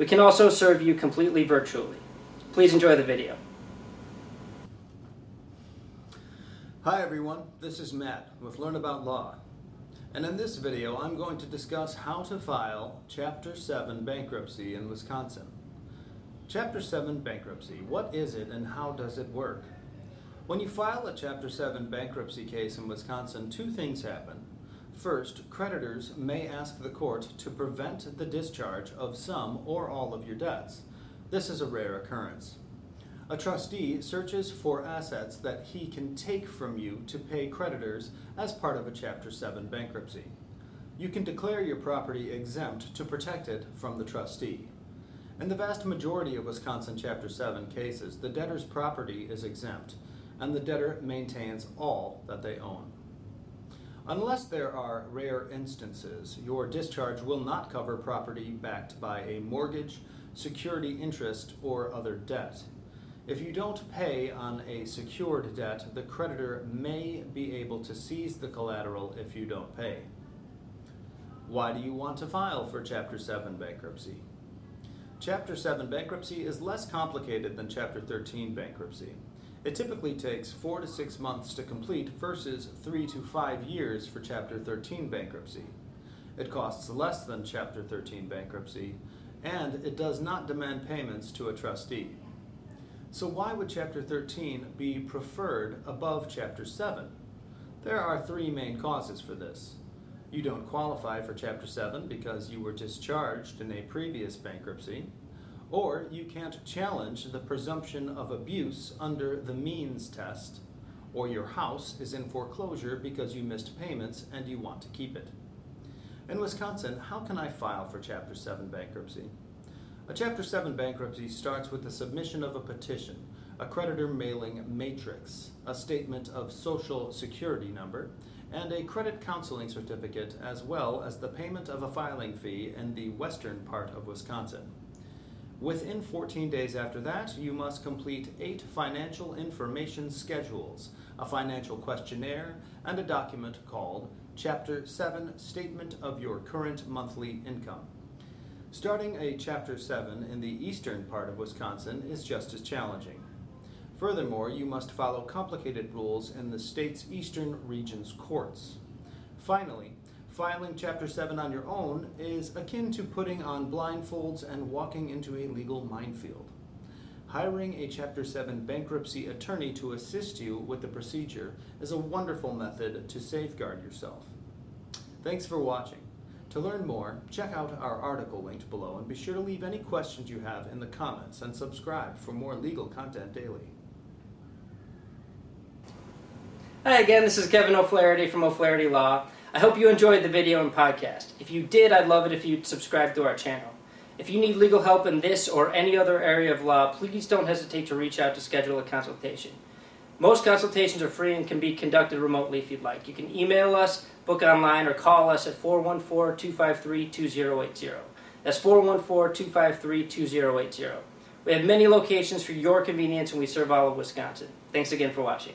We can also serve you completely virtually. Please enjoy the video. Hi everyone, this is Matt with Learn About Law. And in this video, I'm going to discuss how to file Chapter 7 bankruptcy in Wisconsin. Chapter 7 bankruptcy, what is it and how does it work? When you file a Chapter 7 bankruptcy case in Wisconsin, two things happen. First, creditors may ask the court to prevent the discharge of some or all of your debts. This is a rare occurrence. A trustee searches for assets that he can take from you to pay creditors as part of a Chapter 7 bankruptcy. You can declare your property exempt to protect it from the trustee. In the vast majority of Wisconsin Chapter 7 cases, the debtor's property is exempt, and the debtor maintains all that they own. Unless there are rare instances, your discharge will not cover property backed by a mortgage, security interest, or other debt. If you don't pay on a secured debt, the creditor may be able to seize the collateral if you don't pay. Why do you want to file for Chapter 7 bankruptcy? Chapter 7 bankruptcy is less complicated than Chapter 13 bankruptcy. It typically takes four to six months to complete versus three to five years for Chapter 13 bankruptcy. It costs less than Chapter 13 bankruptcy, and it does not demand payments to a trustee. So, why would Chapter 13 be preferred above Chapter 7? There are three main causes for this. You don't qualify for Chapter 7 because you were discharged in a previous bankruptcy or you can't challenge the presumption of abuse under the means test, or your house is in foreclosure because you missed payments and you want to keep it. In Wisconsin, how can I file for Chapter 7 bankruptcy? A Chapter 7 bankruptcy starts with the submission of a petition, a creditor mailing matrix, a statement of social security number, and a credit counseling certificate, as well as the payment of a filing fee in the western part of Wisconsin. Within 14 days after that, you must complete eight financial information schedules, a financial questionnaire, and a document called Chapter 7 Statement of Your Current Monthly Income. Starting a Chapter 7 in the eastern part of Wisconsin is just as challenging. Furthermore, you must follow complicated rules in the state's eastern region's courts. Finally, filing Chapter 7 on your own is akin to putting on blindfolds and walking into a legal minefield. Hiring a Chapter 7 bankruptcy attorney to assist you with the procedure is a wonderful method to safeguard yourself. Thanks for watching. To learn more, check out our article linked below and be sure to leave any questions you have in the comments and subscribe for more legal content daily. Hi again, this is Kevin O'Flaherty from O'Flaherty Law. I hope you enjoyed the video and podcast. If you did, I'd love it if you'd subscribe to our channel. If you need legal help in this or any other area of law, please don't hesitate to reach out to schedule a consultation. Most consultations are free and can be conducted remotely if you'd like. You can email us, book online, or call us at 414 253 2080. That's 414 253 2080. We have many locations for your convenience and we serve all of Wisconsin. Thanks again for watching.